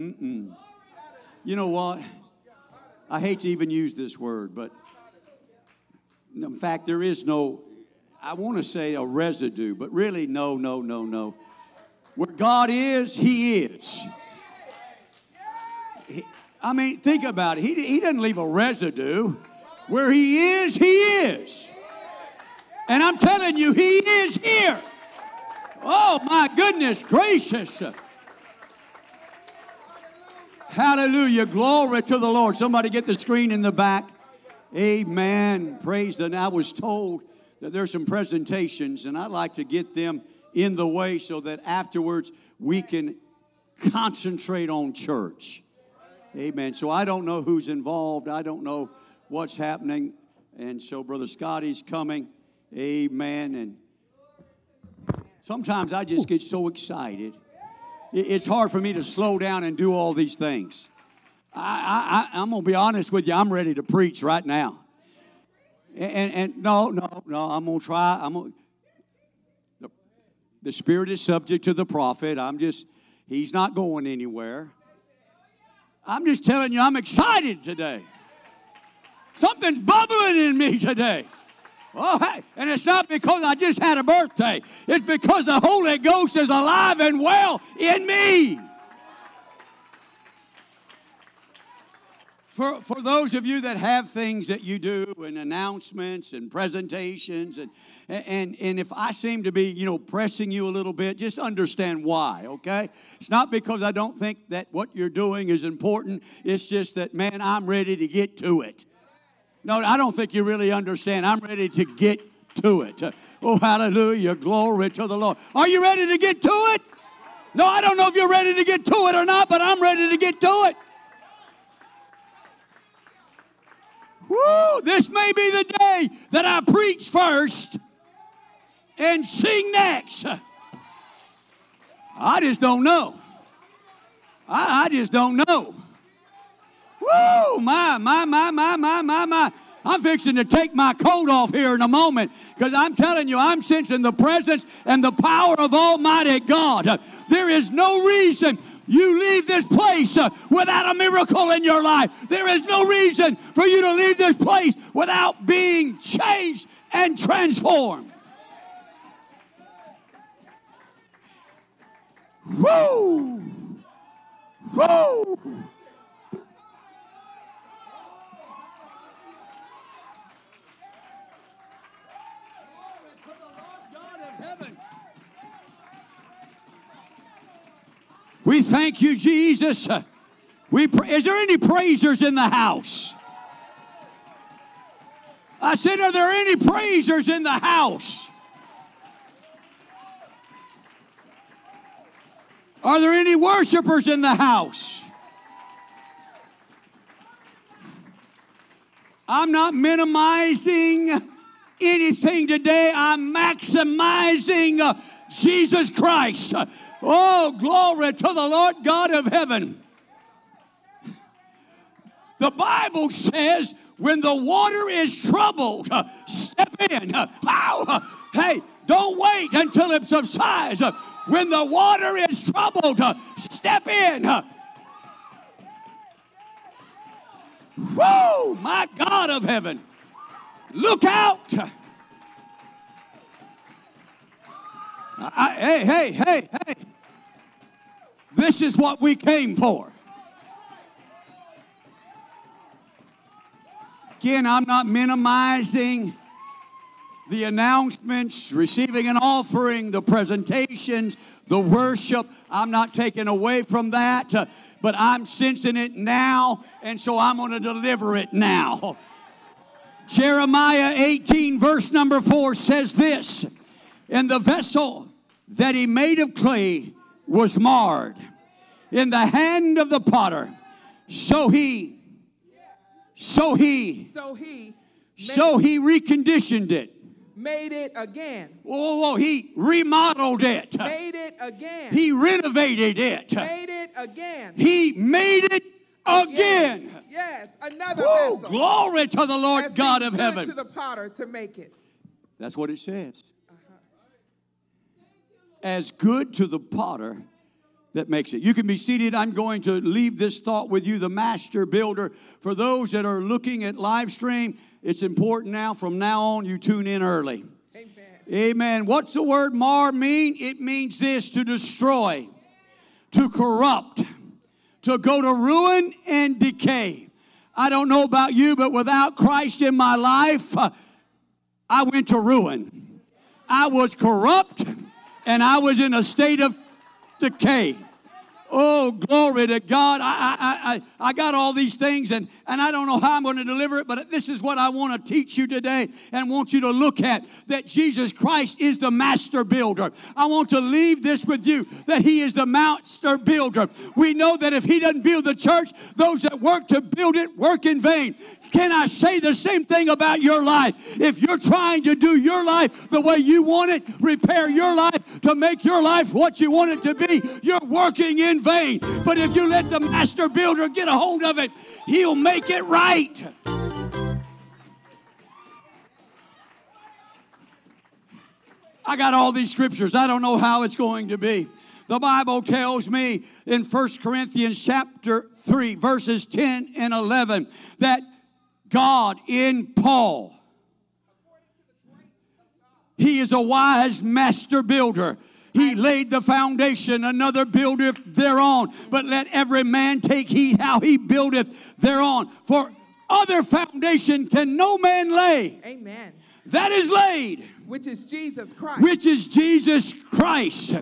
Mm-mm. You know what? I hate to even use this word, but in fact, there is no, I want to say a residue, but really, no, no, no, no. Where God is, He is. He, I mean, think about it. He, he doesn't leave a residue. Where He is, He is. And I'm telling you, He is here. Oh, my goodness gracious. Hallelujah. Glory to the Lord. Somebody get the screen in the back. Amen. Praise the. I was told that there's some presentations, and I'd like to get them in the way so that afterwards we can concentrate on church. Amen. So I don't know who's involved. I don't know what's happening. And so Brother Scotty's coming. Amen. And sometimes I just get so excited. It's hard for me to slow down and do all these things. I, I, I'm going to be honest with you. I'm ready to preach right now. And, and, no, no, no, I'm going to try. I'm gonna, the, the Spirit is subject to the prophet. I'm just, he's not going anywhere. I'm just telling you, I'm excited today. Something's bubbling in me today. Oh, hey. And it's not because I just had a birthday, it's because the Holy Ghost is alive and well in me. For, for those of you that have things that you do and announcements and presentations and, and, and if I seem to be, you know, pressing you a little bit, just understand why, okay? It's not because I don't think that what you're doing is important. It's just that, man, I'm ready to get to it. No, I don't think you really understand. I'm ready to get to it. Oh, hallelujah. Glory to the Lord. Are you ready to get to it? No, I don't know if you're ready to get to it or not, but I'm ready to get to it. Woo! This may be the day that I preach first and sing next. I just don't know. I, I just don't know. Woo! My, my, my, my, my, my, my. I'm fixing to take my coat off here in a moment because I'm telling you, I'm sensing the presence and the power of Almighty God. There is no reason you leave this place uh, without a miracle in your life. There is no reason for you to leave this place without being changed and transformed. Woo! Woo! We thank you, Jesus. We pra- is there any praisers in the house? I said, Are there any praisers in the house? Are there any worshipers in the house? I'm not minimizing anything today. I'm maximizing uh, Jesus Christ. Oh, glory to the Lord God of heaven. The Bible says when the water is troubled, uh, step in. Uh, uh, hey, don't wait until it subsides. When the water is troubled, step in. Whoa, my God of heaven. Look out. I, hey, hey, hey, hey. This is what we came for. Again, I'm not minimizing the announcements, receiving an offering, the presentations, the worship. I'm not taking away from that, uh, but I'm sensing it now, and so I'm going to deliver it now. Jeremiah 18, verse number 4 says this And the vessel that he made of clay was marred in the hand of the potter. So he, so he, so he, so he reconditioned it. Made it again. Whoa, whoa. He remodeled it. Made it again. He renovated it. Made it again. He made it again. again. Yes, another Whoa, vessel. Glory to the Lord God of heaven. To the potter to make it. That's what it says. Uh-huh. As good to the potter that makes it. You can be seated. I'm going to leave this thought with you, the master builder. For those that are looking at live stream, it's important now, from now on, you tune in early. Amen. Amen. What's the word mar mean? It means this to destroy, to corrupt, to go to ruin and decay. I don't know about you, but without Christ in my life, uh, I went to ruin. I was corrupt and I was in a state of decay. Oh, glory to God. I, I, I, I got all these things and, and I don't know how I'm going to deliver it, but this is what I want to teach you today and want you to look at that Jesus Christ is the master builder. I want to leave this with you that He is the master builder. We know that if He doesn't build the church, those that work to build it work in vain. Can I say the same thing about your life? If you're trying to do your life the way you want it, repair your life to make your life what you want it to be, you're working in vain. But if you let the master builder get a hold of it, he'll make it right. I got all these scriptures. I don't know how it's going to be. The Bible tells me in 1 Corinthians chapter 3, verses 10 and 11, that God in Paul, he is a wise master builder. He laid the foundation, another buildeth thereon. But let every man take heed how he buildeth thereon. For other foundation can no man lay. Amen. That is laid, Which is Jesus Christ. which is Jesus Christ.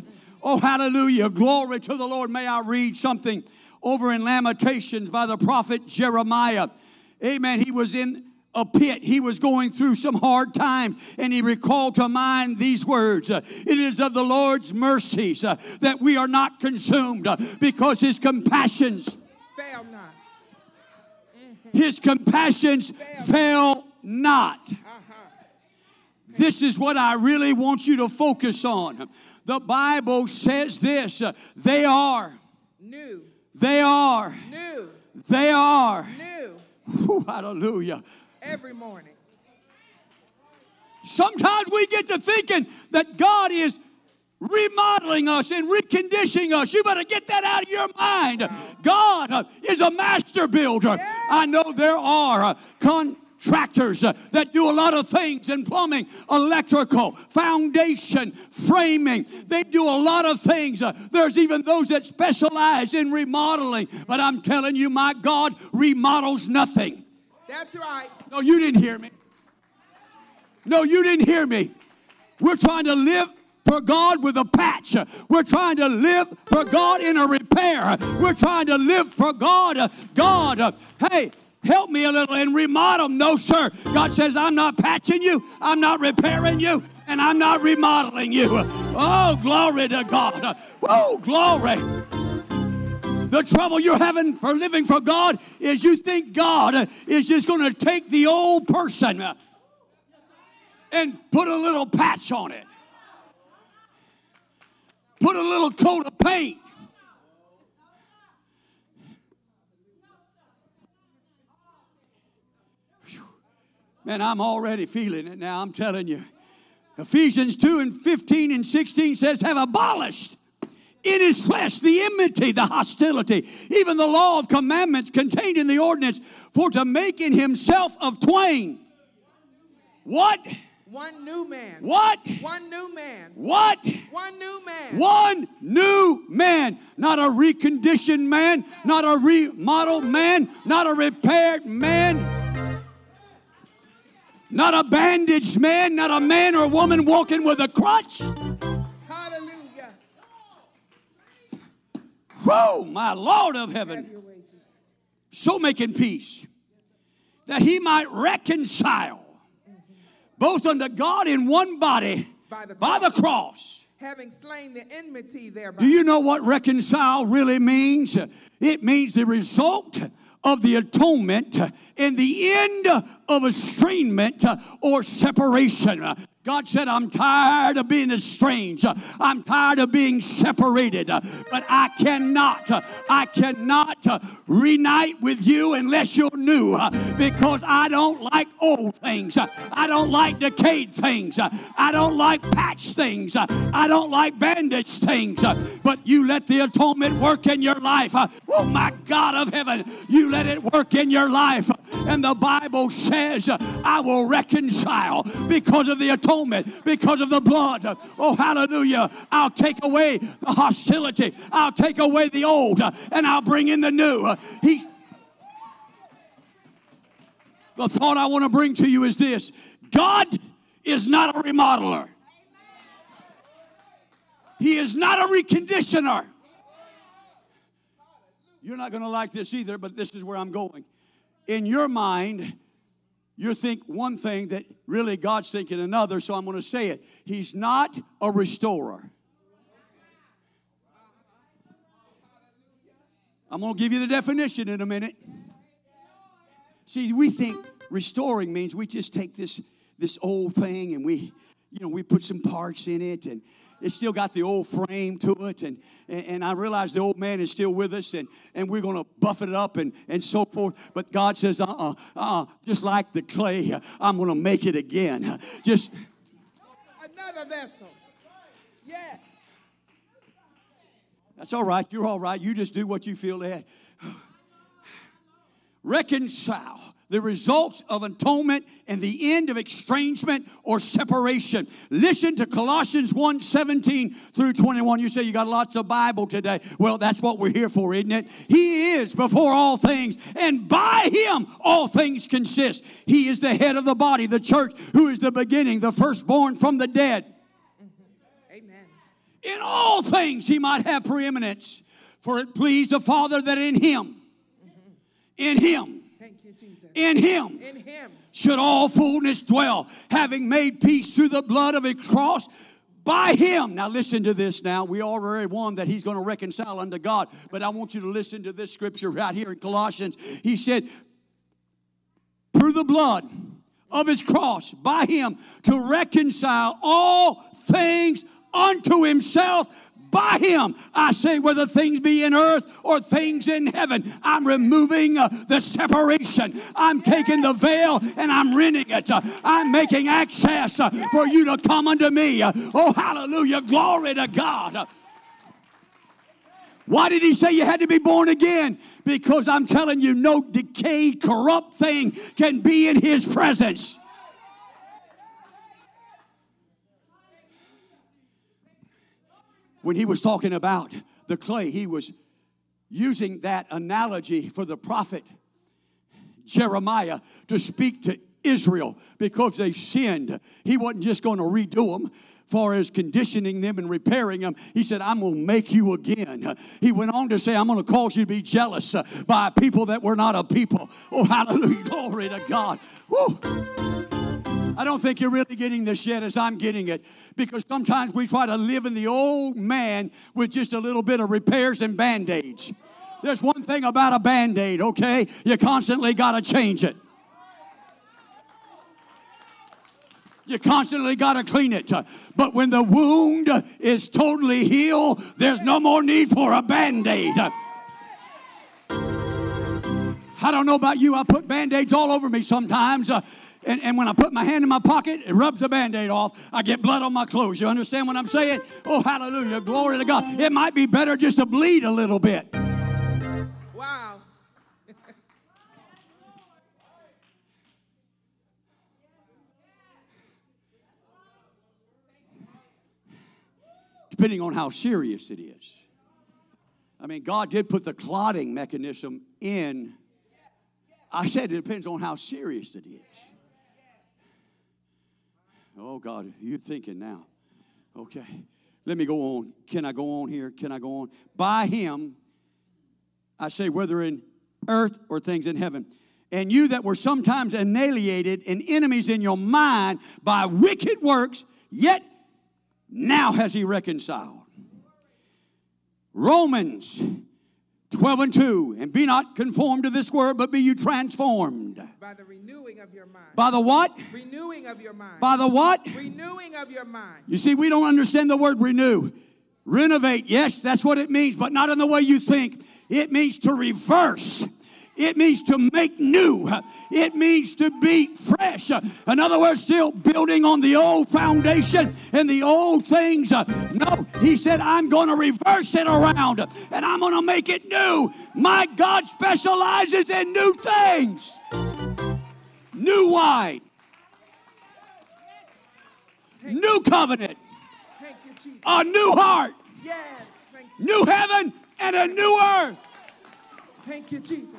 Oh, hallelujah. Glory to the Lord. May I read something over in Lamentations by the prophet Jeremiah. Amen. He was in a pit. He was going through some hard times, and he recalled to mind these words It is of the Lord's mercies uh, that we are not consumed, uh, because his compassions, Fail not. his compassions fail not. Uh-huh. This is what I really want you to focus on. The Bible says this uh, they are, New. they are, New. they are. New. Whew, hallelujah. Every morning. Sometimes we get to thinking that God is remodeling us and reconditioning us. You better get that out of your mind. God uh, is a master builder. I know there are uh, contractors uh, that do a lot of things in plumbing, electrical, foundation, framing. They do a lot of things. There's even those that specialize in remodeling. But I'm telling you, my God remodels nothing. That's right. No, you didn't hear me. No, you didn't hear me. We're trying to live for God with a patch. We're trying to live for God in a repair. We're trying to live for God. God, hey, help me a little and remodel. No, sir. God says, I'm not patching you, I'm not repairing you, and I'm not remodeling you. Oh, glory to God. Oh, glory. The trouble you're having for living for God is you think God is just going to take the old person and put a little patch on it, put a little coat of paint. Man, I'm already feeling it now, I'm telling you. Ephesians 2 and 15 and 16 says, Have abolished in his flesh the enmity, the hostility, even the law of commandments contained in the ordinance, for to make in himself of twain. What? One new man. What? One new man. What? One new man. One new man, not a reconditioned man, not a remodeled man, not a repaired man, not a bandaged man, not a man or woman walking with a crutch. Whoa, my Lord of heaven. your way, Jesus. so making peace, that he might reconcile both unto God in one body By the by the cross. Having slain the enmity thereby. Do you know what reconcile really means? It means the result of the atonement and the end of estrangement or separation. God said, I'm tired of being estranged. I'm tired of being separated. But I cannot, I cannot reunite with you unless you're new because I don't like old things. I don't like decayed things. I don't like patched things. I don't like bandaged things. But you let the atonement work in your life. Oh, my God of heaven, you let it work in your life. And the Bible says, I will reconcile because of the atonement, because of the blood. Oh, hallelujah. I'll take away the hostility, I'll take away the old, and I'll bring in the new. He, the thought I want to bring to you is this God is not a remodeler, He is not a reconditioner. You're not going to like this either, but this is where I'm going. In your mind, you think one thing that really God's thinking another, so I'm going to say it. He's not a restorer. I'm going to give you the definition in a minute. See, we think restoring means we just take this this old thing and we, you know, we put some parts in it and it's still got the old frame to it. And, and, and I realize the old man is still with us and, and we're going to buff it up and, and so forth. But God says, uh uh-uh, uh, just like the clay, I'm going to make it again. Just Another vessel. Yeah. That's all right. You're all right. You just do what you feel led. Reconcile the results of atonement and the end of estrangement or separation. Listen to Colossians 1 17 through 21. You say you got lots of Bible today. Well, that's what we're here for, isn't it? He is before all things, and by him all things consist. He is the head of the body, the church, who is the beginning, the firstborn from the dead. Amen. In all things he might have preeminence. For it pleased the Father that in him, in him, Thank you, Jesus. In him In him. should all fullness dwell, having made peace through the blood of his cross. By him, now listen to this now. We already won that he's going to reconcile unto God, but I want you to listen to this scripture right here in Colossians. He said, through the blood of his cross, by him, to reconcile all things unto himself. By him, I say, whether things be in earth or things in heaven, I'm removing uh, the separation. I'm taking the veil and I'm rending it. Uh, I'm making access uh, for you to come unto me. Uh, oh, hallelujah. Glory to God. Why did he say you had to be born again? Because I'm telling you, no decayed, corrupt thing can be in his presence. When he was talking about the clay, he was using that analogy for the prophet Jeremiah to speak to Israel because they sinned. He wasn't just going to redo them far as conditioning them and repairing them. He said, I'm going to make you again. He went on to say, I'm going to cause you to be jealous by people that were not a people. Oh, hallelujah. Glory to God. Woo. I don't think you're really getting this yet as I'm getting it because sometimes we try to live in the old man with just a little bit of repairs and band aids. There's one thing about a band aid, okay? You constantly got to change it. You constantly got to clean it. But when the wound is totally healed, there's no more need for a band aid. I don't know about you, I put band aids all over me sometimes. Uh, and, and when I put my hand in my pocket, it rubs the band aid off. I get blood on my clothes. You understand what I'm saying? Oh, hallelujah. Glory to God. It might be better just to bleed a little bit. Wow. depending on how serious it is. I mean, God did put the clotting mechanism in. I said it depends on how serious it is. Oh, God, you're thinking now. Okay. Let me go on. Can I go on here? Can I go on? By him, I say, whether in earth or things in heaven. And you that were sometimes annihilated and enemies in your mind by wicked works, yet now has he reconciled. Romans 12 and 2. And be not conformed to this world, but be you transformed. By the renewing of your mind. By the what? renewing of your mind. By the what? renewing of your mind. You see, we don't understand the word renew. Renovate, yes, that's what it means, but not in the way you think. It means to reverse. It means to make new. It means to be fresh. In other words, still building on the old foundation and the old things. No, he said, I'm going to reverse it around and I'm going to make it new. My God specializes in new things. New wine. New covenant. Thank you, Jesus. A new heart. yes. Thank you. New heaven and a new earth. Thank you, Jesus.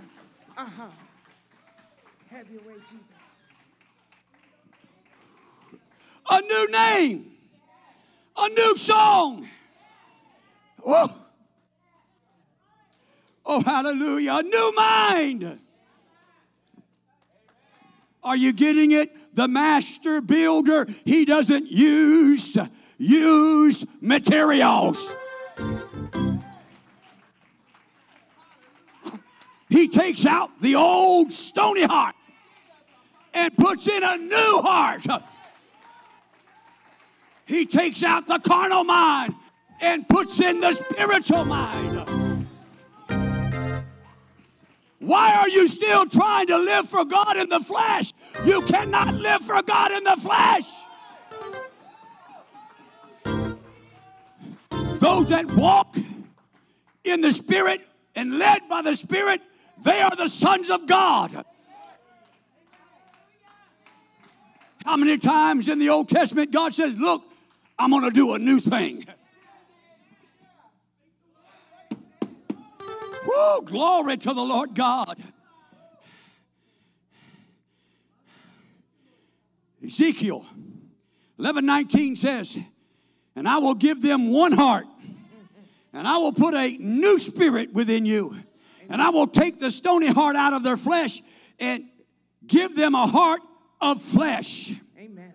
Uh huh. Have your way, Jesus. a new name, a new song. Oh, Oh, hallelujah. A new mind. Are you getting it? The master builder, he doesn't use use materials. He takes out the old stony heart and puts in a new heart. He takes out the carnal mind and puts in the spiritual mind. Why are you still trying to live for God in the flesh? You cannot live for God in the flesh. Those that walk in the Spirit and led by the Spirit, they are the sons of God. How many times in the Old Testament God says, Look, I'm going to do a new thing? Woo, glory to the Lord God. Ezekiel 11 19 says, And I will give them one heart, and I will put a new spirit within you, and I will take the stony heart out of their flesh and give them a heart of flesh. Amen.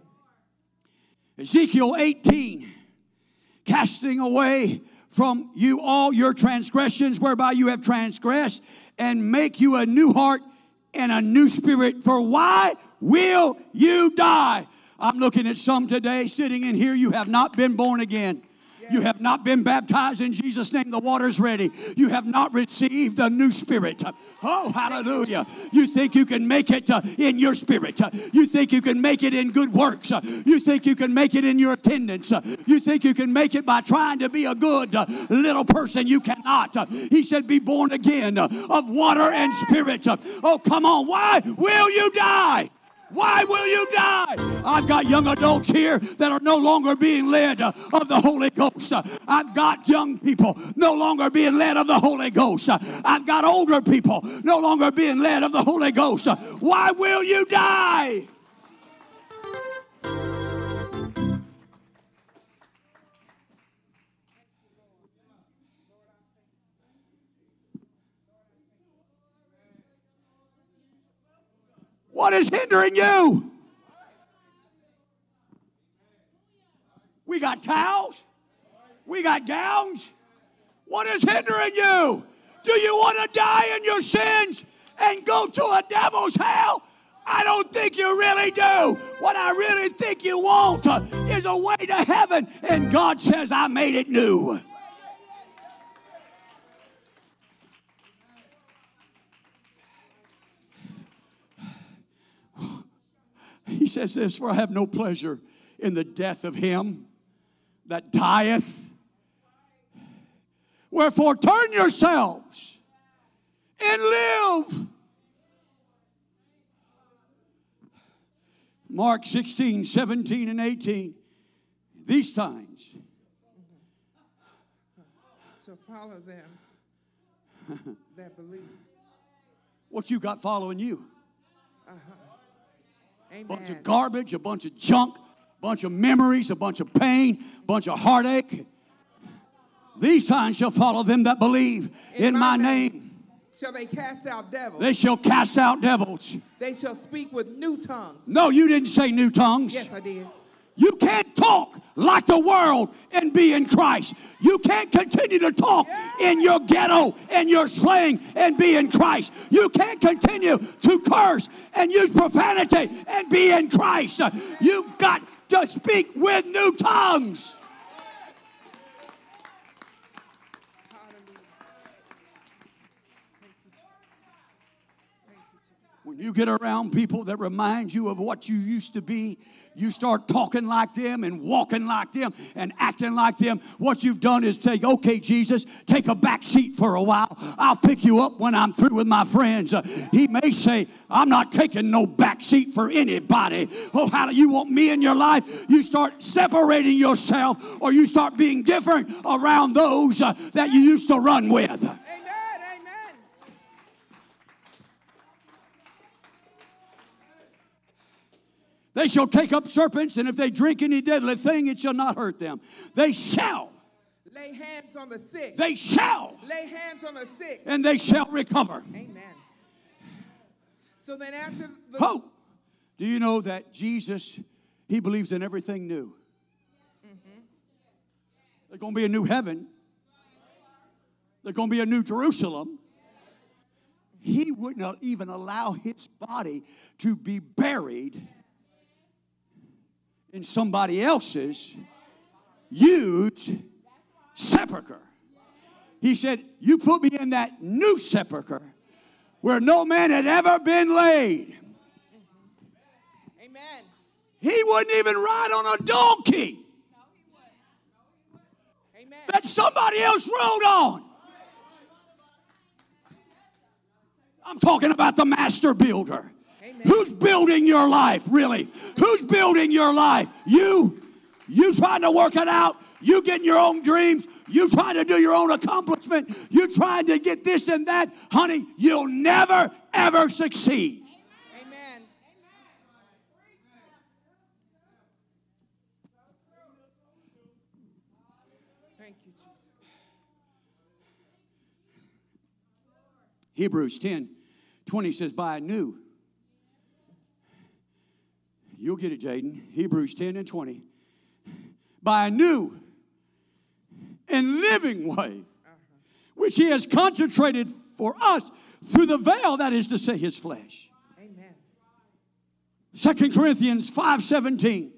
Ezekiel 18, casting away from you all your transgressions whereby you have transgressed, and make you a new heart and a new spirit. For why will you die? I'm looking at some today sitting in here, you have not been born again. You have not been baptized in Jesus' name. The water's ready. You have not received the new spirit. Oh, hallelujah. You think you can make it uh, in your spirit. You think you can make it in good works. You think you can make it in your attendance. You think you can make it by trying to be a good uh, little person. You cannot. He said, Be born again of water and spirit. Oh, come on. Why will you die? Why will you die? I've got young adults here that are no longer being led uh, of the Holy Ghost. I've got young people no longer being led of the Holy Ghost. I've got older people no longer being led of the Holy Ghost. Why will you die? What is hindering you? We got towels. We got gowns. What is hindering you? Do you want to die in your sins and go to a devil's hell? I don't think you really do. What I really think you want is a way to heaven, and God says, I made it new. He says this, for I have no pleasure in the death of him that dieth. Wherefore, turn yourselves and live. Mark 16, 17, and 18. These signs So follow them that believe. what you got following you? Uh-huh. Amen. bunch of garbage, a bunch of junk, a bunch of memories, a bunch of pain, a bunch of heartache. These signs shall follow them that believe in, my name. Shall they cast out devils? They shall cast out devils. They shall speak with new tongues. No, you didn't say new tongues. Yes, I did. You can't talk like the world and be in Christ. You can't continue to talk in your ghetto and your slang and be in Christ. You can't continue to curse and use profanity and be in Christ. You've got to speak with new tongues. Hallelujah. Thank you, Jesus. Thank you, Jesus. When you get around people that remind you of what you used to be, you start talking like them and walking like them and acting like them. What you've done is take, okay, Jesus, take a back seat for a while. I'll pick you up when I'm through with my friends. Uh, he may say, I'm not taking no back seat for anybody. Oh, how do you want me in your life? You start separating yourself or you start being different around those uh, that you used to run with. They shall take up serpents, and if they drink any deadly thing, it shall not hurt them. They shall. Lay hands on the sick. they shall, Lay hands on the sick. and they shall recover. Amen. So then after the Oh, do you know that Jesus, he believes in everything new? Mm-hmm. There's going to be a new heaven. There's going to be a new Jerusalem. He wouldn't even allow his body to be buried in somebody else's huge sepulcher. He said, You put me in that new sepulcher where no man had ever been laid. Amen. He wouldn't even ride on a donkey that somebody else rode on. I'm talking about the master builder. Amen. Who's building your life, really? Who's building your life? You? You trying to work it out? You getting your own dreams? You trying to do your own accomplishment? You trying to get this and that? Honey, you'll never, ever succeed. Amen. Thank you, Jesus. Hebrews 10 20 says, By a new. You'll get it, Jaden. Hebrews 10 and 20. By a new and living way, uh-huh. which he has concentrated for us through the veil, that is to say, his flesh. Amen. 2 Corinthians 5 17.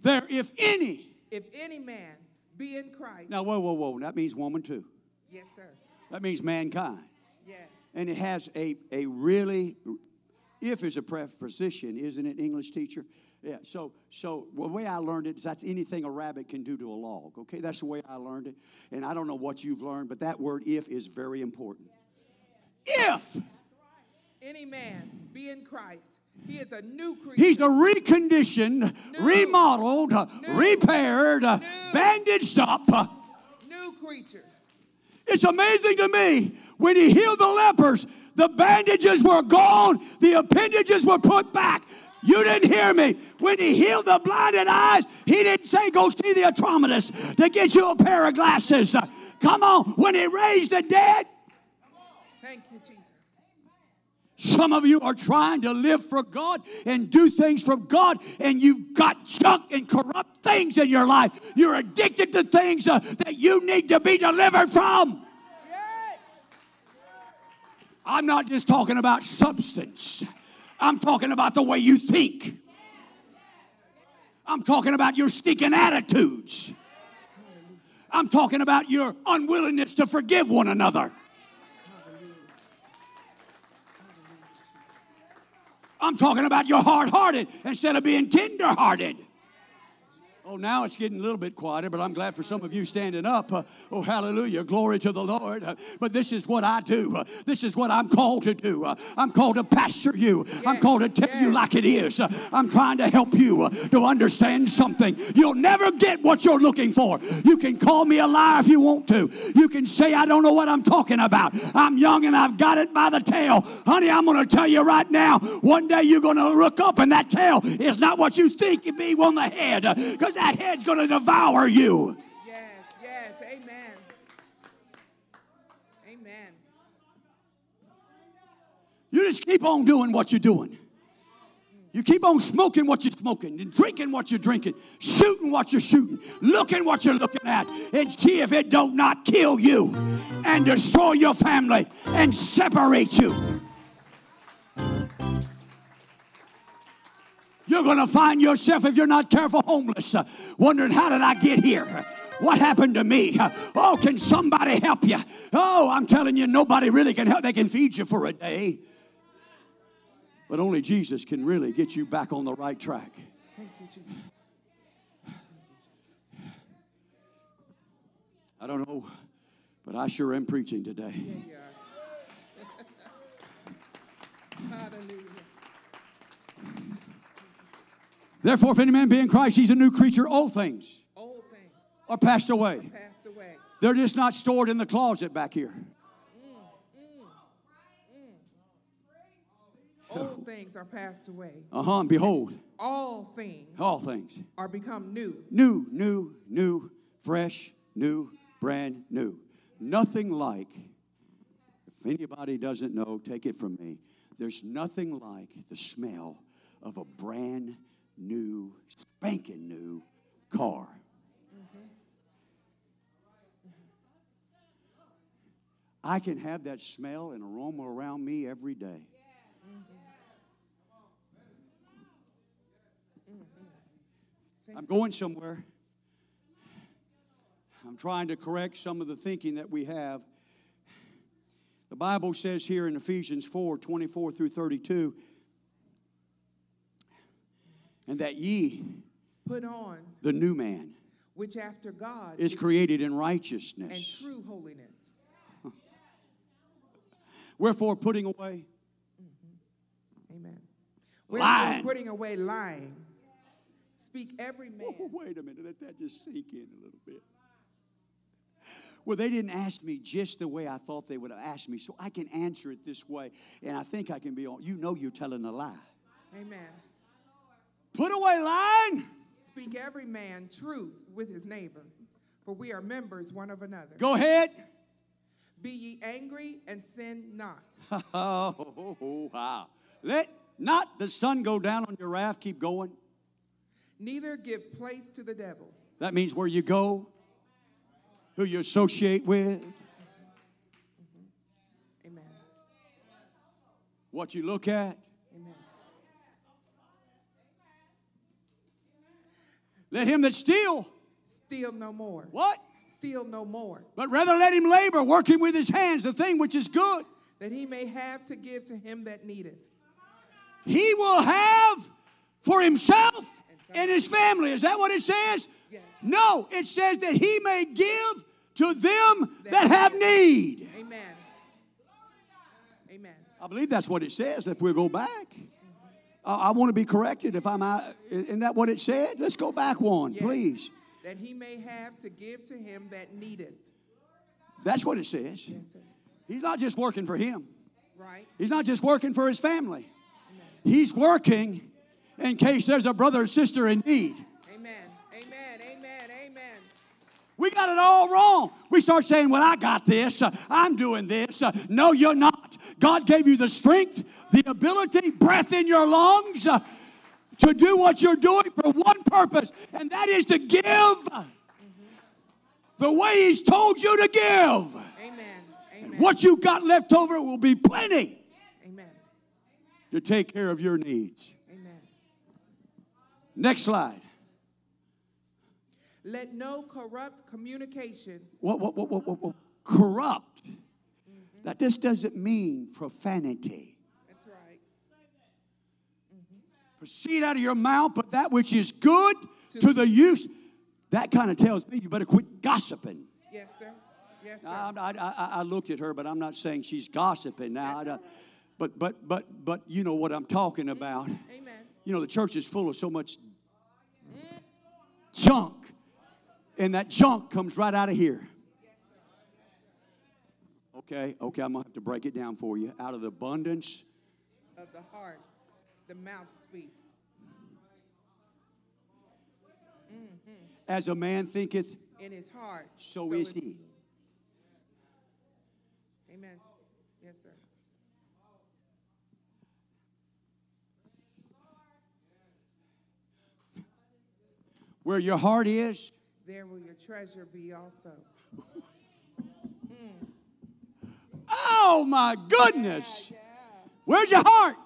There, if any. If any man be in Christ, Now, whoa, whoa, whoa. That means woman too. yes, sir. That means mankind. Yes. And it has a, a really, if is a preposition, isn't it, English teacher? Yeah, so so the way I learned it is that's anything a rabbit can do to a log. Okay, that's the way I learned it. And I don't know what you've learned, but that word if is very important. If Any man be in Christ, he is a new creature. he's a reconditioned, New. remodeled, New. repaired, New. bandaged up. new creature. It's amazing to me when he healed the lepers, the bandages were gone, the appendages were put back. You didn't hear me. When he healed the blinded eyes, he didn't say, Go see the optometrist to get you a pair of glasses. Come on. When he raised the dead, Thank you, Jesus. Some of you are trying to live for God and do things for God, and you've got junk and corrupt things in your life. You're addicted to things uh, that you need to be delivered from. I'm not just talking about substance. I'm talking about the way you think. I'm talking about your stinking attitudes. I'm talking about your unwillingness to forgive one another. I'm talking about your hard hearted instead of being tender hearted. Oh, now it's getting a little bit quieter, but I'm glad for some of you standing up. Uh, oh, hallelujah. Glory to the Lord. Uh, but this is what I do. Uh, this is what I'm called to do. Uh, I'm called to pastor you. I'm called to tell you like it is. Uh, I'm trying to help you uh, to understand something. You'll never get what you're looking for. You can call me a liar if you want to. You can say, I don't know what I'm talking about. I'm young and I've got it by the tail. Honey, I'm going to tell you right now one day you're going to look up and that tail is not what you think it be on the head because that head's going to devour you. Yes. Yes. Amen. Amen. You just keep on doing what you're doing. You keep on smoking what you're smoking, and drinking what you're drinking, shooting what you're shooting, looking what you're looking at, and see if it don't not kill you and destroy your family and separate you. You're going to find yourself, if you're not careful, homeless, uh, wondering, how did I get here? What happened to me? Oh, can somebody help you? Oh, I'm telling you, nobody really can help. They can feed you for a day. But only Jesus can really get you back on the right track. Thank you, Jesus. I don't know, but I sure am preaching today. Are. Hallelujah. Therefore, if any man be in Christ, he's a new creature. Old things Old things are passed away. passed away. They're just not stored in the closet back here. Mm, mm, mm. Old things are passed away. Uh huh. And behold, All things all things are become new. new, new, new fresh, new, brand new. Nothing like, if anybody doesn't know, take it from me. There's nothing like the smell of a brand new, spanking new car. Mm-hmm. I can have that smell and aroma around me every day. Mm-hmm. I'm going somewhere. I'm trying to correct some of the thinking that we have. The Bible says here in Ephesians 4 24 through 32, and that ye, Put on the new man, which after God is created in righteousness and true holiness. Wherefore, putting away mm-hmm. Amen. Lying. Wherefore, putting away lying. Speak every man. Oh, wait a minute, let that just sink in a little bit. Well, they didn't ask me just the way I thought they would have asked me, so I can answer it this way, and I think I can be on. You know, you're telling a lie. Amen. Put away lying. Speak every man truth with his neighbor, for we are members one of another. Go ahead. Be ye angry and sin not. Oh, wow. Let not the sun go down on your wrath. Keep going. Neither give place to the devil. That means where you go, who you associate with, mm-hmm. Amen. what you look at. Amen. Let him that steal, Steal no more. what? Steal no more, But rather let him labor, working with his hands, the thing which is good. that he may have to give to him that needeth. He will have for himself and his family. Is that what it says? Yes. No, it says that he may give to them that have need. Amen. Amen. I believe that's what it says if we go back. I, I want to be corrected if I'm out. Isn't that what it said? Let's go back one, Yes. please. That he may have to give to him that needeth. That's what it says. Yes, sir. He's not just working for him, Right? he's not just working for his family. He's working in case there's a brother or sister in need. Amen. Amen. Amen. Amen. We got it all wrong. We start saying, Well, I got this. Uh, I'm doing this. Uh, no, you're not. God gave you the strength, the ability, breath in your lungs uh, to do what you're doing for one purpose, and that is to give the way He's told you to give. Amen. Amen. What you've got left over will be plenty Amen. to take care of your needs. Amen. Next slide. Let no corrupt communication What, what, what, what, what, what? Corrupt. That this doesn't mean profanity. That's right. Proceed out of your mouth, but that which is good to the use. That kind of tells me you better quit gossiping. Yes, sir. Yes, sir. I, I, I, I looked at her, but I'm not saying she's gossiping now. Don't- but, but, but, but you know what I'm talking about. Amen. You know, the church is full of so much mm. junk, and that junk comes right out of here. Okay, okay, I'm gonna have to break it down for you. Out of the abundance Of the heart, the mouth speaks. Mm-hmm. as a man thinketh, In his heart, So is he. Amen. Yes, sir. where your heart is, There will your treasure be also. oh my goodness. Yeah. Where's your heart?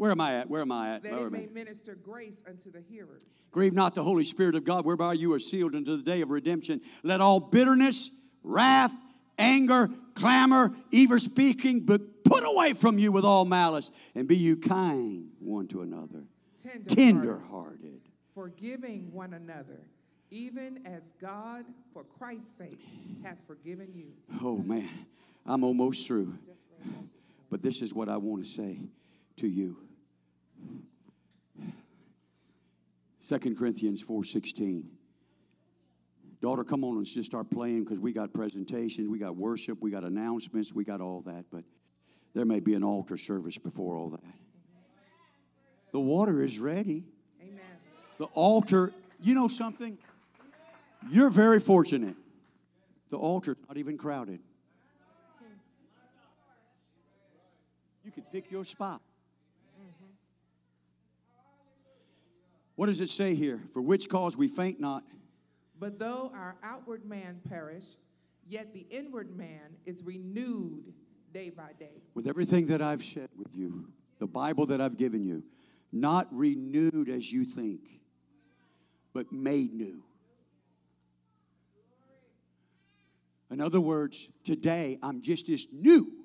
Where am I at? Where am I at? That Where it may minister grace unto the hearers. Grieve not the Holy Spirit of God, whereby you are sealed unto the day of redemption. Let all bitterness, wrath, anger, clamor, evil speaking, but put away from you with all malice, and be you kind one to another, Tender, tender hearted. forgiving one another, even as God, for Christ's sake, hath forgiven you. Oh man, I'm almost through. But this is what I want to say to you. 2 Corinthians 4:16. Daughter, come on, let's just start playing because we got presentations, we got worship, we got announcements, we got all that, but there may be an altar service before all that. The water is ready. Amen. The altar, you know something? You're very fortunate. The altar's not even crowded. You could pick your spot. What does it say here? For which cause we faint not. But though our outward man perish, yet the inward man is renewed day by day. With everything that I've shared with you, the Bible that I've given you, not renewed as you think, but made new. In other words, today I'm just as new.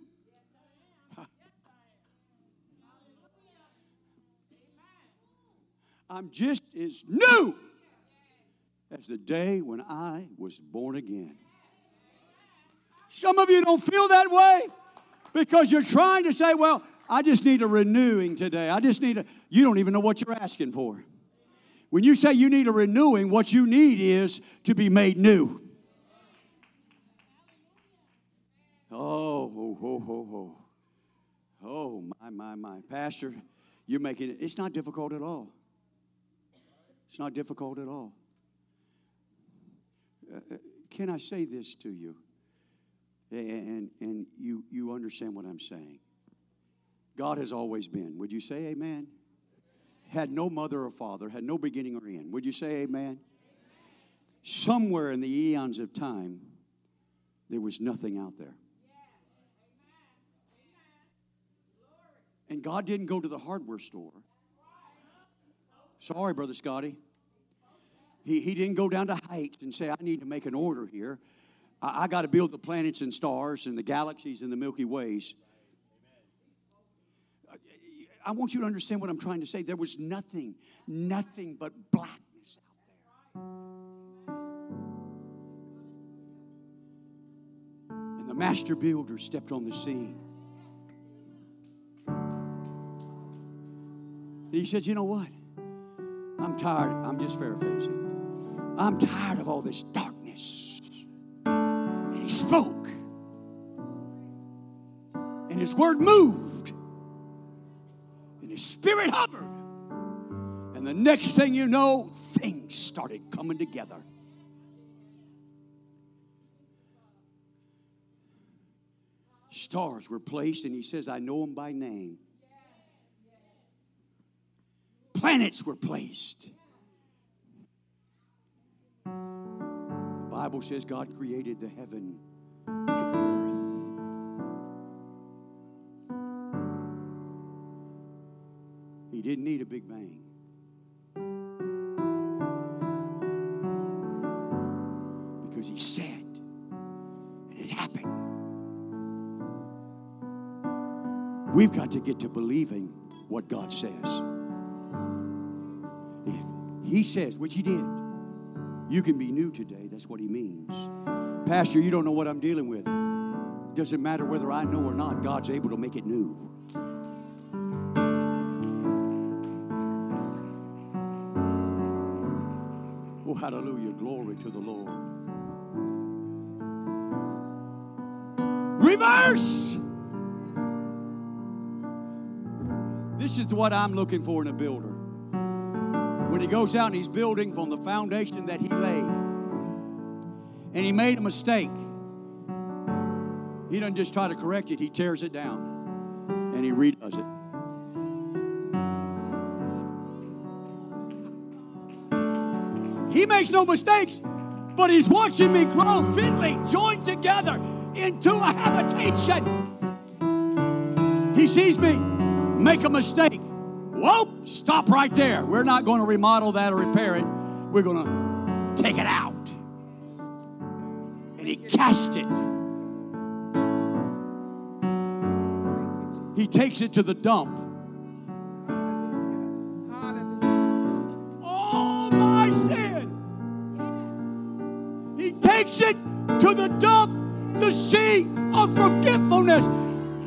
I'm just as new as the day when I was born again. Some of you don't feel that way because you're trying to say, well, I just need a renewing today. I just need a, you don't even know what you're asking for. When you say you need a renewing, what you need is to be made new. Oh, oh, oh, oh, oh. Oh, my, my, my. Pastor, you're making it, it's not difficult at all. It's not difficult at all. Uh, uh can I say this to you? And, and you, you understand what I'm saying. God has always been. Would you say amen? Had no mother or father, had no beginning or end. Would you say amen? Somewhere in the eons of time, there was nothing out there. And God didn't go to the hardware store. Sorry, Brother Scotty. He, he didn't go down to Heights and say, I need to make an order here. I, I got to build the planets and stars and the galaxies and the Milky Ways. I want you to understand what I'm trying to say. There was nothing, nothing but blackness out there. And the master builder stepped on the scene. And he said, You know what? I'm tired. I'm just paraphrasing. I'm tired of all this darkness. And he spoke. And his word moved. And his spirit hovered. And the next thing you know, things started coming together. Stars were placed, and he says, I know them by name. Planets were placed. Bible says God created the heaven and the earth. He didn't need a big bang. Because he said, and it happened. We've got to get to believing what God says. If he says, which he did, you can be new today. That's what he means. Pastor, you don't know what I'm dealing with. Doesn't matter whether I know or not, God's able to make it new. Oh, hallelujah. Glory to the Lord. Reverse. This is what I'm looking for in a builder when he goes out and he's building from the foundation that he laid, and he made a mistake, he doesn't just try to correct it, he tears it down and he redoes it. He makes no mistakes, but he's watching me grow fitly, joined together into a habitation. He sees me make a mistake. Whoa, stop right there. We're not going to remodel that or repair it. We're going to take it out. And he cast it. He takes it to the dump. Oh, my sin. He takes it to the dump, the sea of forgetfulness.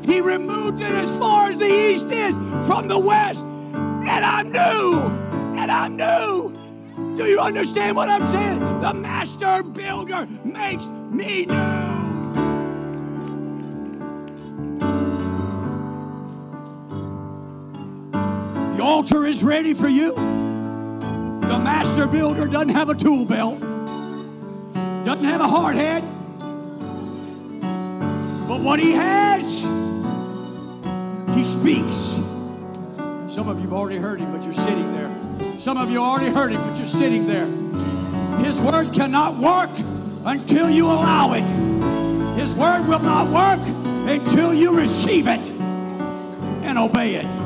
He removed it as far as the east is from the west and I'm new, and I'm new. Do you understand what I'm saying? The master builder makes me new. The altar is ready for you. The master builder doesn't have a tool belt, doesn't have a hard head. But what he has, he speaks. Some of you have already heard him, but you're sitting there. Some of you already heard him, but you're sitting there. His word cannot work until you allow it. His word will not work until you receive it and obey it.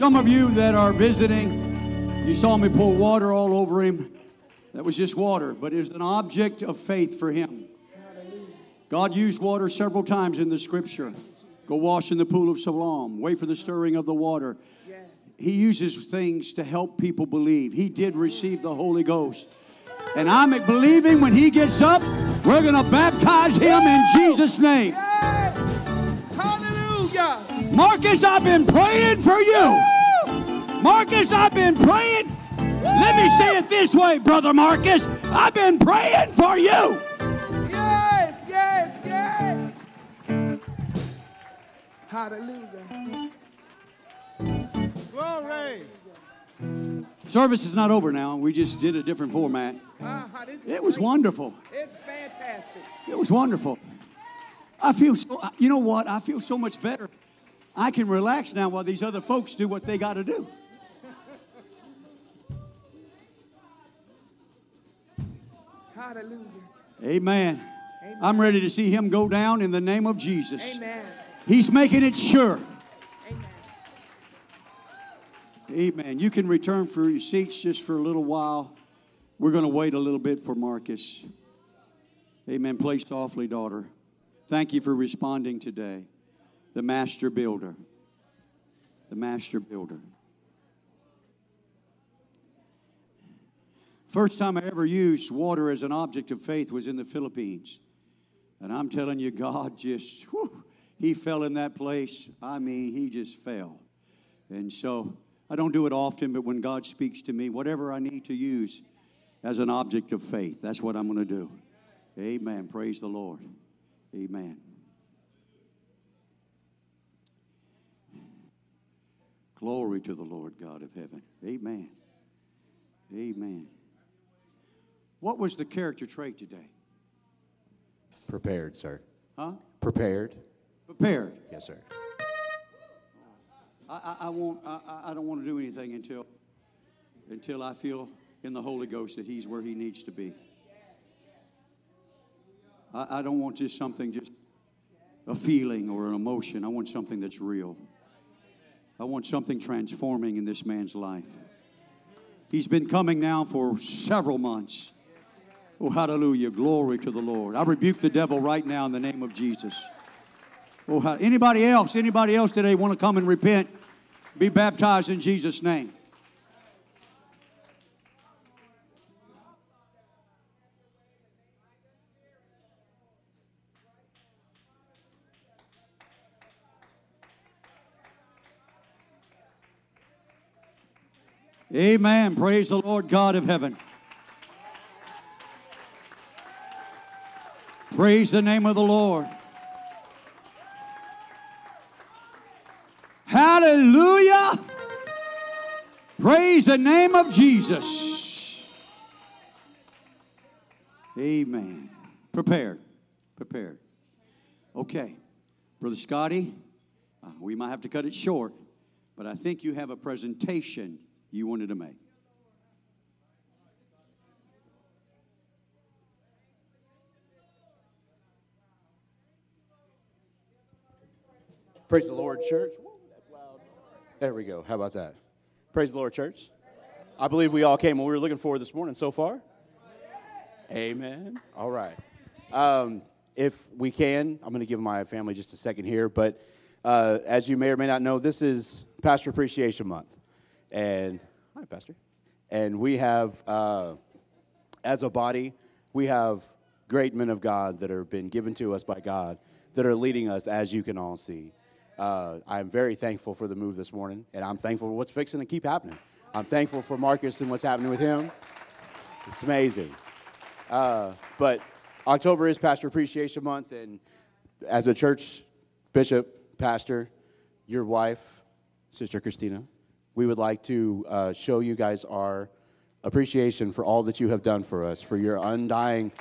Some of you that are visiting, you saw me pour water all over him. That was just water, but it was an object of faith for him. God used water several times in the scripture. Go wash in the pool of Siloam. Wait for the stirring of the water. He uses things to help people believe. He did receive the Holy Ghost. And I'm believing when he gets up, we're going to baptize him in Jesus' name. Marcus, I've been praying for you. Marcus, I've been praying. Let me say it this way, Brother Marcus. I've been praying for you. Yes, yes, yes. Hallelujah. Glory. Service is not over now. We just did a different format. Uh-huh, It was great. wonderful. It's fantastic. It was wonderful. I feel so, you know what? I feel so much better. I can relax now while these other folks do what they got to do. Hallelujah. Amen. Amen. I'm ready to see him go down in the name of Jesus. Amen. He's making it sure. Amen. Amen. You can return for your seats just for a little while. We're going to wait a little bit for Marcus. Amen. Play softly, daughter. Thank you for responding today. The master builder. The master builder. First time I ever used water as an object of faith was in the Philippines. And I'm telling you, God just, whew, He fell in that place. I mean, He just fell. And so I don't do it often, but when God speaks to me, whatever I need to use as an object of faith, that's what I'm going to do. Amen. Praise the Lord. Amen. Glory to the Lord God of heaven. Amen. Amen. What was the character trait today? Prepared, sir. Huh? Prepared. Prepared. Yes, sir. I, I, I won't. I, I- don't want to do anything until until I feel in the Holy Ghost that He's where He needs to be. I, I don't want just something, just a feeling or an emotion. I want something that's real. I want something transforming in this man's life. He's been coming now for several months. Oh, hallelujah. Glory to the Lord. I rebuke the devil right now in the name of Jesus. Oh, anybody else, anybody else today want to come and repent? Be baptized in Jesus' name. Amen. Praise the Lord God of heaven. Praise the name of the Lord. Hallelujah. Praise the name of Jesus. Amen. Prepared. Prepared. Okay. Brother Scotty, uh, we might have to cut it short, but I think you have a presentation you wanted to make. Praise the Lord, church. There we go. How about that? Praise the Lord, church. I believe we all came what we were looking for this morning so far. Amen. All right. Um, if we can, I'm going to give my family just a second here. But uh, as you may or may not know, this is Pastor Appreciation Month. And, hi, Pastor. And we have, uh, as a body, we have great men of God that have been given to us by God that are leading us, as you can all see. Uh, I'm very thankful for the move this morning, and I'm thankful for what's fixing to keep happening. I'm thankful for Marcus and what's happening with him. It's amazing. Uh, but October is Pastor Appreciation Month, and as a church bishop, pastor, your wife, Sister Christina, we would like to uh, show you guys our appreciation for all that you have done for us, for your undying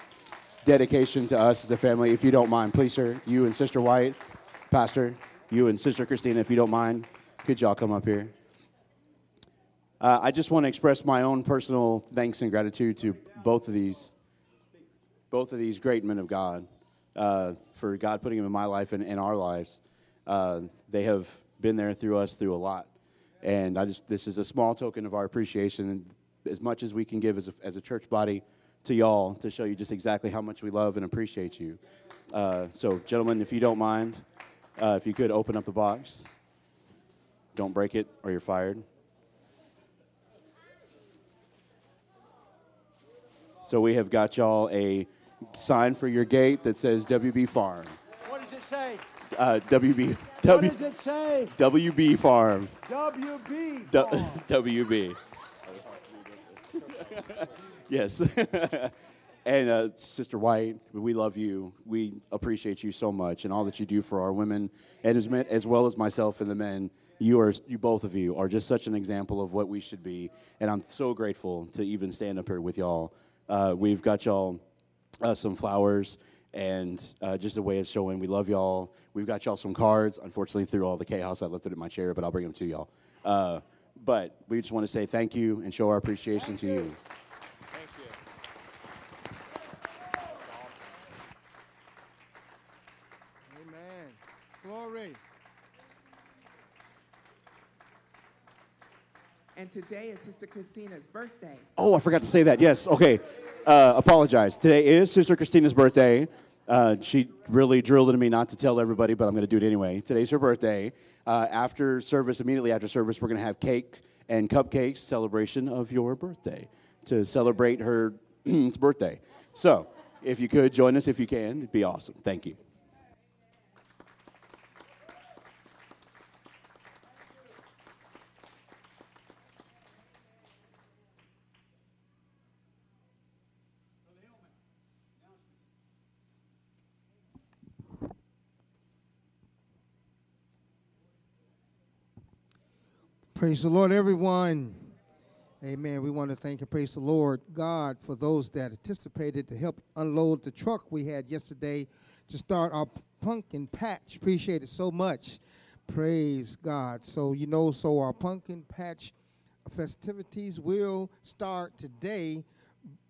dedication to us as a family. If you don't mind, please, sir, you and Sister White, Pastor, you and Sister Christina, if you don't mind, could y'all come up here? Uh, I just want to express my own personal thanks and gratitude to both of these, both of these great men of God, uh, for God putting them in my life and in our lives. Uh, they have been there through us through a lot, and I just this is a small token of our appreciation, as much as we can give as a, as a church body to y'all to show you just exactly how much we love and appreciate you. Uh, so, gentlemen, if you don't mind, uh, if you could open up the box, don't break it or you're fired. So we have got y'all a sign for your gate that says WB Farm. What does it say? Uh, WB What does it say? WB Farm. WB. Du- WB. yes. and uh, Sister White, we love you. We appreciate you so much and all that you do for our women, and as, men, as well as myself and the men. You are, you both of you are just such an example of what we should be, and I'm so grateful to even stand up here with y'all. Uh, we've got y'all uh, some flowers and uh, just a way of showing we love y'all. We've got y'all some cards. Unfortunately, through all the chaos, I left it in my chair, but I'll bring them to y'all. Uh, but we just want to say thank you and show our appreciation to you. Amen. Glory. And today is Sister Christina's birthday. Oh, I forgot to say that. Yes. Okay. Uh, apologize. Today is Sister Christina's birthday. Uh, she really drilled into me not to tell everybody, but I'm going to do it anyway. Today's her birthday. Uh, after service, immediately after service, we're going to have cake and cupcakes celebration of your birthday to celebrate her birthday. So, if you could join us, if you can, it'd be awesome. Thank you. Praise the Lord, everyone. Amen. We want to thank and praise the Lord God for those that anticipated to help unload the truck we had yesterday to start our pumpkin patch. Appreciate it so much. Praise God. So, you know, so our pumpkin patch festivities will start today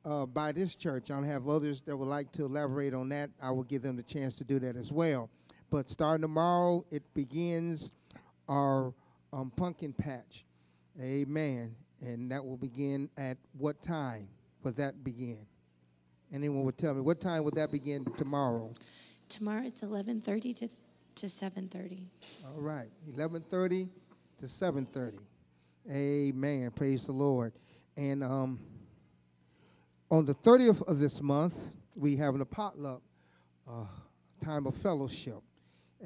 uh, by this church. I'll have others that would like to elaborate on that. I will give them the chance to do that as well. But starting tomorrow, it begins our um, pumpkin patch. Amen. And that will begin at what time will that begin? Anyone would tell me what time would that begin tomorrow? Tomorrow it's 11:30 to to 7:30. All right, 11:30 to 7:30. Amen. Praise the Lord. And um, on the 30th of this month, we have a potluck uh, time of fellowship.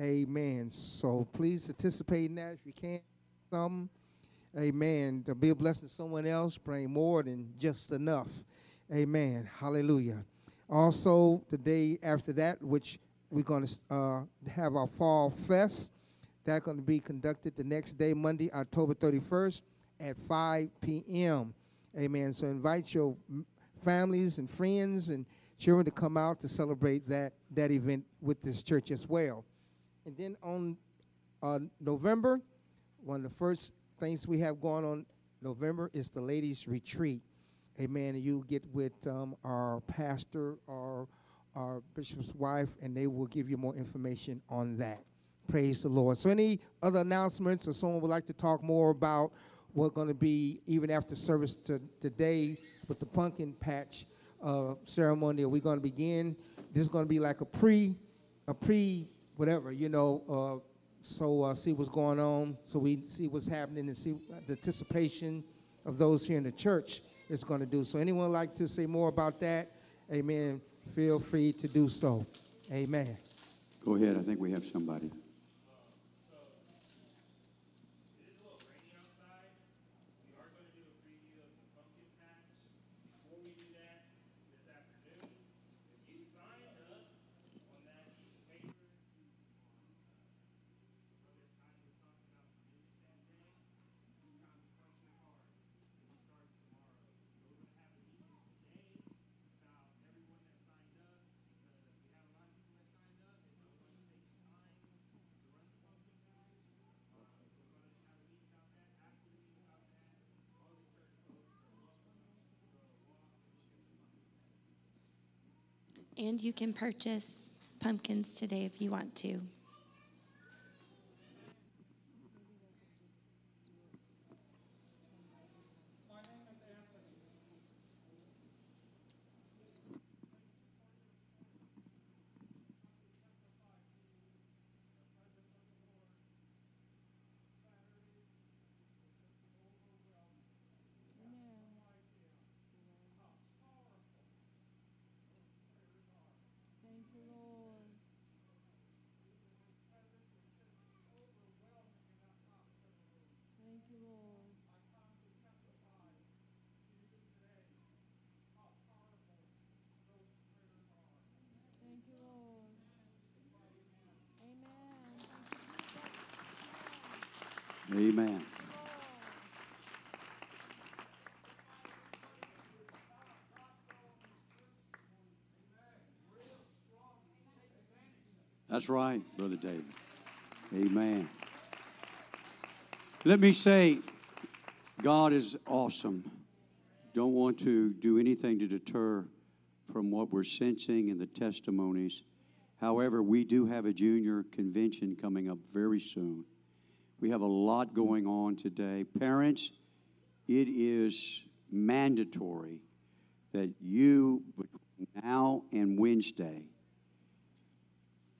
Amen. So please participate in that if you can. Some. Amen. To be a blessing to someone else, bring more than just enough. Amen. Hallelujah. Also, the day after that, which we're going to uh, have our fall fest, that's going to be conducted the next day, Monday, October 31st at 5 p.m. Amen. So invite your families and friends and children to come out to celebrate that, that event with this church as well. And then on uh, November, one of the first things we have going on November is the ladies' retreat. Amen. You get with um, our pastor or our bishop's wife, and they will give you more information on that. Praise the Lord. So, any other announcements, or someone would like to talk more about what's going to be even after service to, today with the pumpkin patch uh, ceremony? Are we going to begin? This is going to be like a pre, a pre, whatever, you know. Uh, so uh, see what's going on, so we see what's happening and see the anticipation of those here in the church is going to do. So anyone like to say more about that? Amen. Feel free to do so. Amen. Go ahead. I think we have somebody. And you can purchase pumpkins today if you want to. Amen. That's right, Brother David. Amen. Let me say, God is awesome. Don't want to do anything to deter from what we're sensing in the testimonies. However, we do have a junior convention coming up very soon. We have a lot going on today. Parents, it is mandatory that you, between now and Wednesday,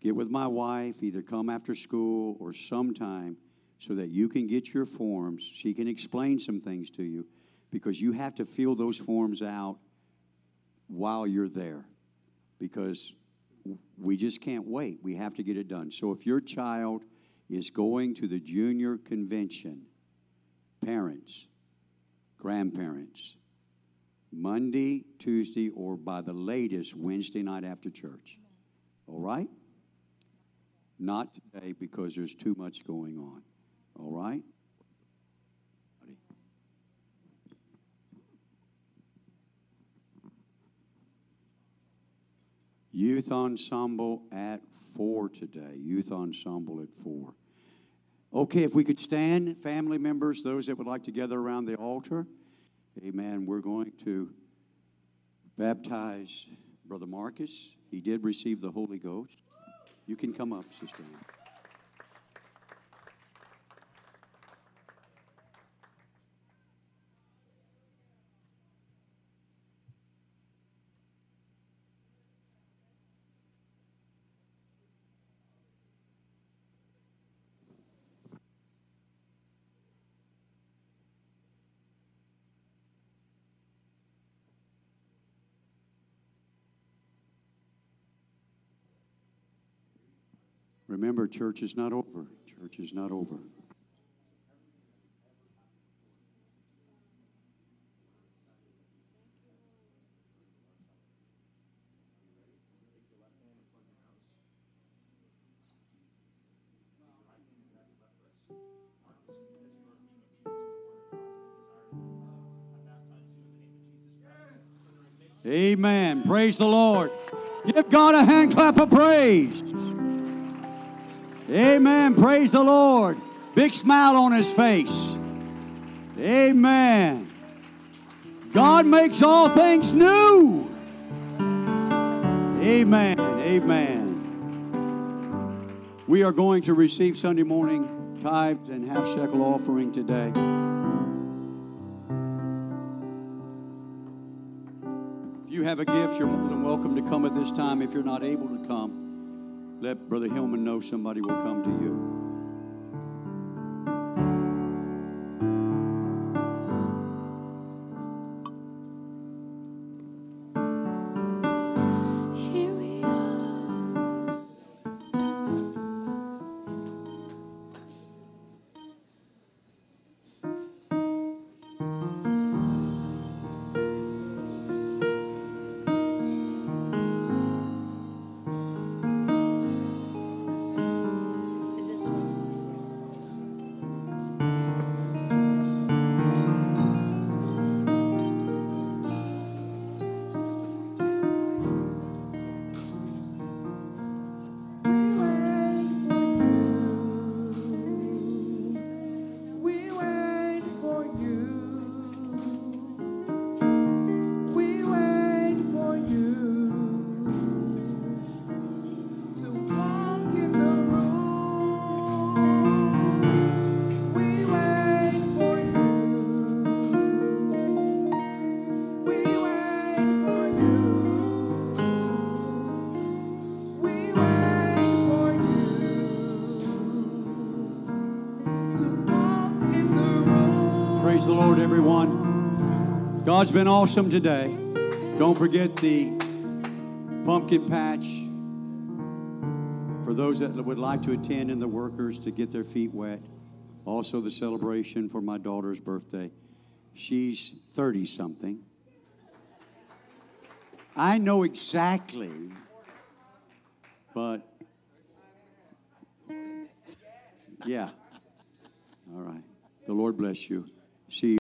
get with my wife, either come after school or sometime, so that you can get your forms. She can explain some things to you because you have to fill those forms out while you're there because we just can't wait. We have to get it done. So if your child is going to the junior convention, parents, grandparents, Monday, Tuesday, or by the latest Wednesday night after church. All right? Not today because there's too much going on. All right? Youth ensemble at four today. Youth ensemble at four. Okay, if we could stand, family members, those that would like to gather around the altar. Amen. We're going to baptize Brother Marcus. He did receive the Holy Ghost. You can come up, Sister Remember, church is not over. Church is not over. Amen. Praise the Lord. Give God a hand clap of praise. Amen. Praise the Lord. Big smile on his face. Amen. God makes all things new. Amen. Amen. We are going to receive Sunday morning tithes and half shekel offering today. If you have a gift, you're more than welcome to come at this time. If you're not able to come, let Brother Hillman know somebody will come to you. God's been awesome today. Don't forget the pumpkin patch for those that would like to attend and the workers to get their feet wet. Also, the celebration for my daughter's birthday. She's 30 something. I know exactly, but yeah. All right. The Lord bless you. See you.